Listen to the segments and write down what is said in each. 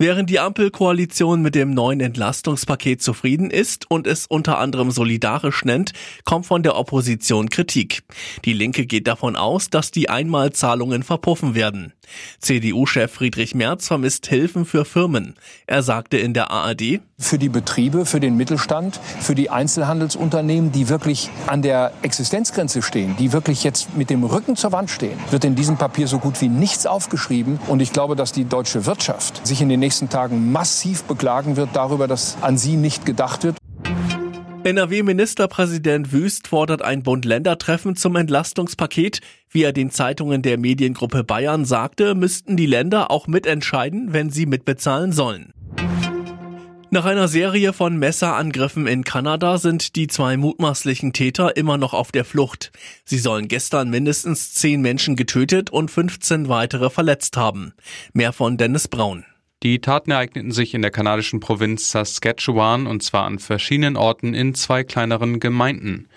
Während die Ampelkoalition mit dem neuen Entlastungspaket zufrieden ist und es unter anderem solidarisch nennt, kommt von der Opposition Kritik. Die Linke geht davon aus, dass die Einmalzahlungen verpuffen werden. CDU-Chef Friedrich Merz vermisst Hilfen für Firmen. Er sagte in der ARD, für die Betriebe, für den Mittelstand, für die Einzelhandelsunternehmen, die wirklich an der Existenzgrenze stehen, die wirklich jetzt mit dem Rücken zur Wand stehen, wird in diesem Papier so gut wie nichts aufgeschrieben. Und ich glaube, dass die deutsche Wirtschaft sich in den nächsten Tagen massiv beklagen wird darüber, dass an sie nicht gedacht wird. NRW-Ministerpräsident Wüst fordert ein Bund-Länder-Treffen zum Entlastungspaket. Wie er den Zeitungen der Mediengruppe Bayern sagte, müssten die Länder auch mitentscheiden, wenn sie mitbezahlen sollen. Nach einer Serie von Messerangriffen in Kanada sind die zwei mutmaßlichen Täter immer noch auf der Flucht. Sie sollen gestern mindestens zehn Menschen getötet und 15 weitere verletzt haben. Mehr von Dennis Braun. Die Taten ereigneten sich in der kanadischen Provinz Saskatchewan und zwar an verschiedenen Orten in zwei kleineren Gemeinden.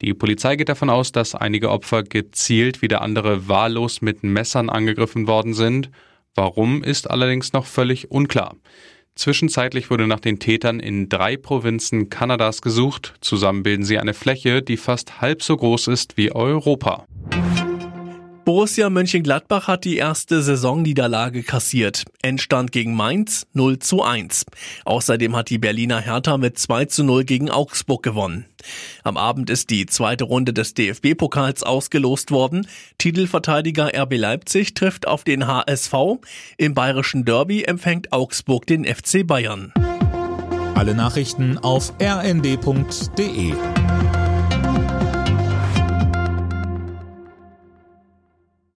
Die Polizei geht davon aus, dass einige Opfer gezielt, wieder andere wahllos mit Messern angegriffen worden sind. Warum ist allerdings noch völlig unklar. Zwischenzeitlich wurde nach den Tätern in drei Provinzen Kanadas gesucht. Zusammen bilden sie eine Fläche, die fast halb so groß ist wie Europa. Borussia Mönchengladbach hat die erste Saisonniederlage kassiert. Endstand gegen Mainz 0 zu 1. Außerdem hat die Berliner Hertha mit 2 zu 0 gegen Augsburg gewonnen. Am Abend ist die zweite Runde des DFB-Pokals ausgelost worden. Titelverteidiger RB Leipzig trifft auf den HSV. Im bayerischen Derby empfängt Augsburg den FC Bayern. Alle Nachrichten auf rnd.de